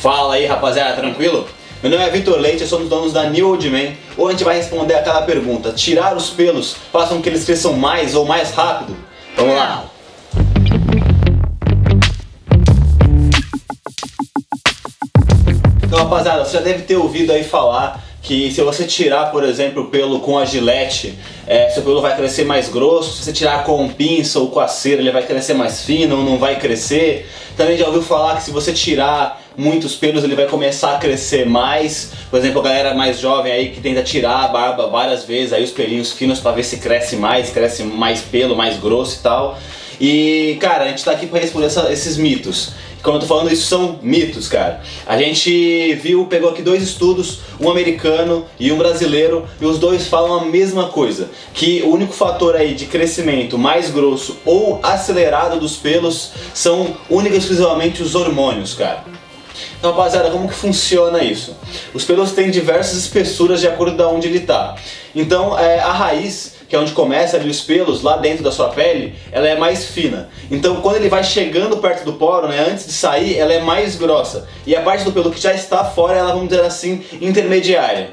Fala aí rapaziada, tranquilo? Meu nome é Vitor Leite, eu sou um dos donos da New Old Man. Hoje a gente vai responder aquela pergunta: tirar os pelos façam com que eles cresçam mais ou mais rápido? Vamos lá! Então rapaziada, você já deve ter ouvido aí falar que se você tirar, por exemplo, o pelo com a gilete, é, seu pelo vai crescer mais grosso, se você tirar com pinça ou com a cera, ele vai crescer mais fino ou não vai crescer. Também já ouviu falar que se você tirar muitos pelos, ele vai começar a crescer mais. Por exemplo, a galera mais jovem aí que tenta tirar a barba várias vezes, aí os pelinhos finos para ver se cresce mais, cresce mais pelo, mais grosso e tal. E, cara, a gente tá aqui para responder essa, esses mitos. Como eu tô falando, isso são mitos, cara. A gente viu, pegou aqui dois estudos, um americano e um brasileiro, e os dois falam a mesma coisa, que o único fator aí de crescimento mais grosso ou acelerado dos pelos são única e exclusivamente os hormônios, cara. Então, rapaziada, como que funciona isso? Os pelos têm diversas espessuras de acordo com onde ele está. Então, é, a raiz que é onde começa ali os pelos, lá dentro da sua pele, ela é mais fina. Então quando ele vai chegando perto do poro, né, antes de sair, ela é mais grossa. E a parte do pelo que já está fora, ela vamos dizer assim, intermediária.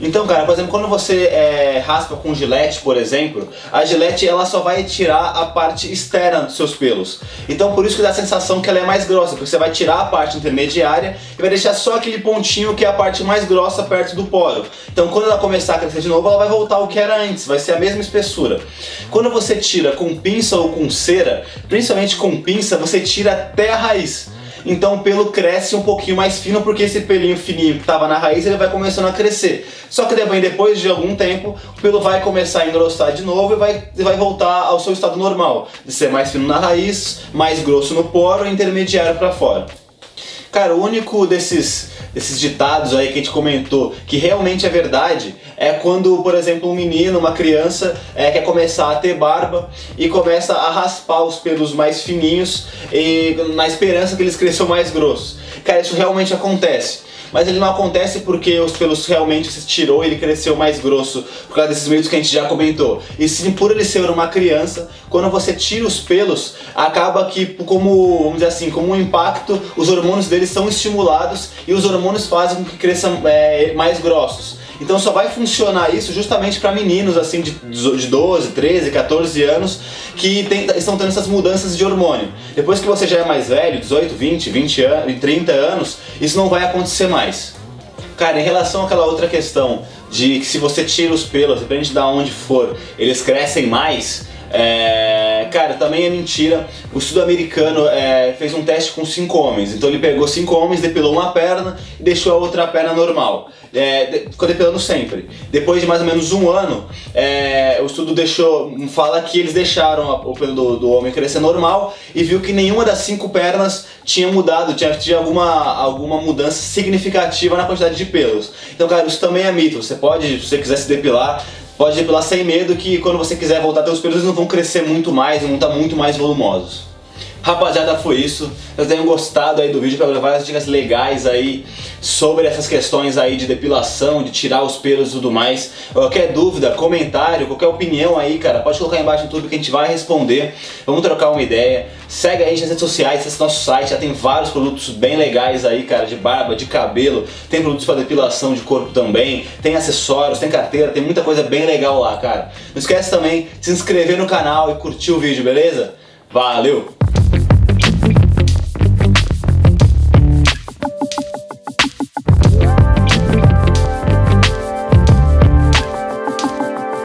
Então, cara, por exemplo, quando você é, raspa com gilete, por exemplo, a gilete ela só vai tirar a parte externa dos seus pelos. Então, por isso que dá a sensação que ela é mais grossa, porque você vai tirar a parte intermediária e vai deixar só aquele pontinho que é a parte mais grossa perto do poro. Então, quando ela começar a crescer de novo, ela vai voltar ao que era antes, vai ser a mesma espessura. Quando você tira com pinça ou com cera, principalmente com pinça, você tira até a raiz então o pelo cresce um pouquinho mais fino porque esse pelinho fininho que estava na raiz ele vai começando a crescer. Só que também depois de algum tempo o pelo vai começar a engrossar de novo e vai, vai voltar ao seu estado normal, de ser mais fino na raiz, mais grosso no poro e intermediário para fora. Cara, o único desses desses ditados aí que a gente comentou, que realmente é verdade, é quando, por exemplo, um menino, uma criança, é, quer começar a ter barba e começa a raspar os pelos mais fininhos e na esperança que eles cresçam mais grossos. Cara, isso realmente acontece mas ele não acontece porque os pelos realmente se tirou e ele cresceu mais grosso por causa desses meios que a gente já comentou. E sim, por ele ser uma criança, quando você tira os pelos, acaba que, como, vamos dizer assim, como um impacto, os hormônios dele são estimulados e os hormônios fazem com que cresçam é, mais grossos. Então só vai funcionar isso justamente para meninos assim de, de 12, 13, 14 anos que tem, estão tendo essas mudanças de hormônio. Depois que você já é mais velho, 18, 20, 20 anos, 30 anos, isso não vai acontecer mais. Cara, em relação àquela outra questão de que se você tira os pelos, depende de onde for, eles crescem mais, é, cara, também é mentira. O estudo americano é, fez um teste com cinco homens. Então ele pegou cinco homens, depilou uma perna e deixou a outra perna normal. É, ficou depilando sempre. Depois de mais ou menos um ano, é, o estudo deixou, fala que eles deixaram o pelo do, do, homem crescer normal e viu que nenhuma das cinco pernas tinha mudado, tinha, tinha alguma, alguma mudança significativa na quantidade de pelos. Então, cara, isso também é mito. Você pode, se você quiser se depilar, pode depilar sem medo que quando você quiser voltar teus pelos não vão crescer muito mais e vão estar muito mais volumosos. Rapaziada, foi isso. Espero tenham gostado aí do vídeo para levar várias dicas legais aí sobre essas questões aí de depilação, de tirar os pelos e tudo mais. Qualquer dúvida, comentário, qualquer opinião aí, cara, pode colocar aí embaixo no YouTube que a gente vai responder. Vamos trocar uma ideia. Segue a gente nas redes sociais, acesse nosso site, já tem vários produtos bem legais aí, cara, de barba, de cabelo. Tem produtos para depilação de corpo também, tem acessórios, tem carteira, tem muita coisa bem legal lá, cara. Não esquece também de se inscrever no canal e curtir o vídeo, beleza? Valeu!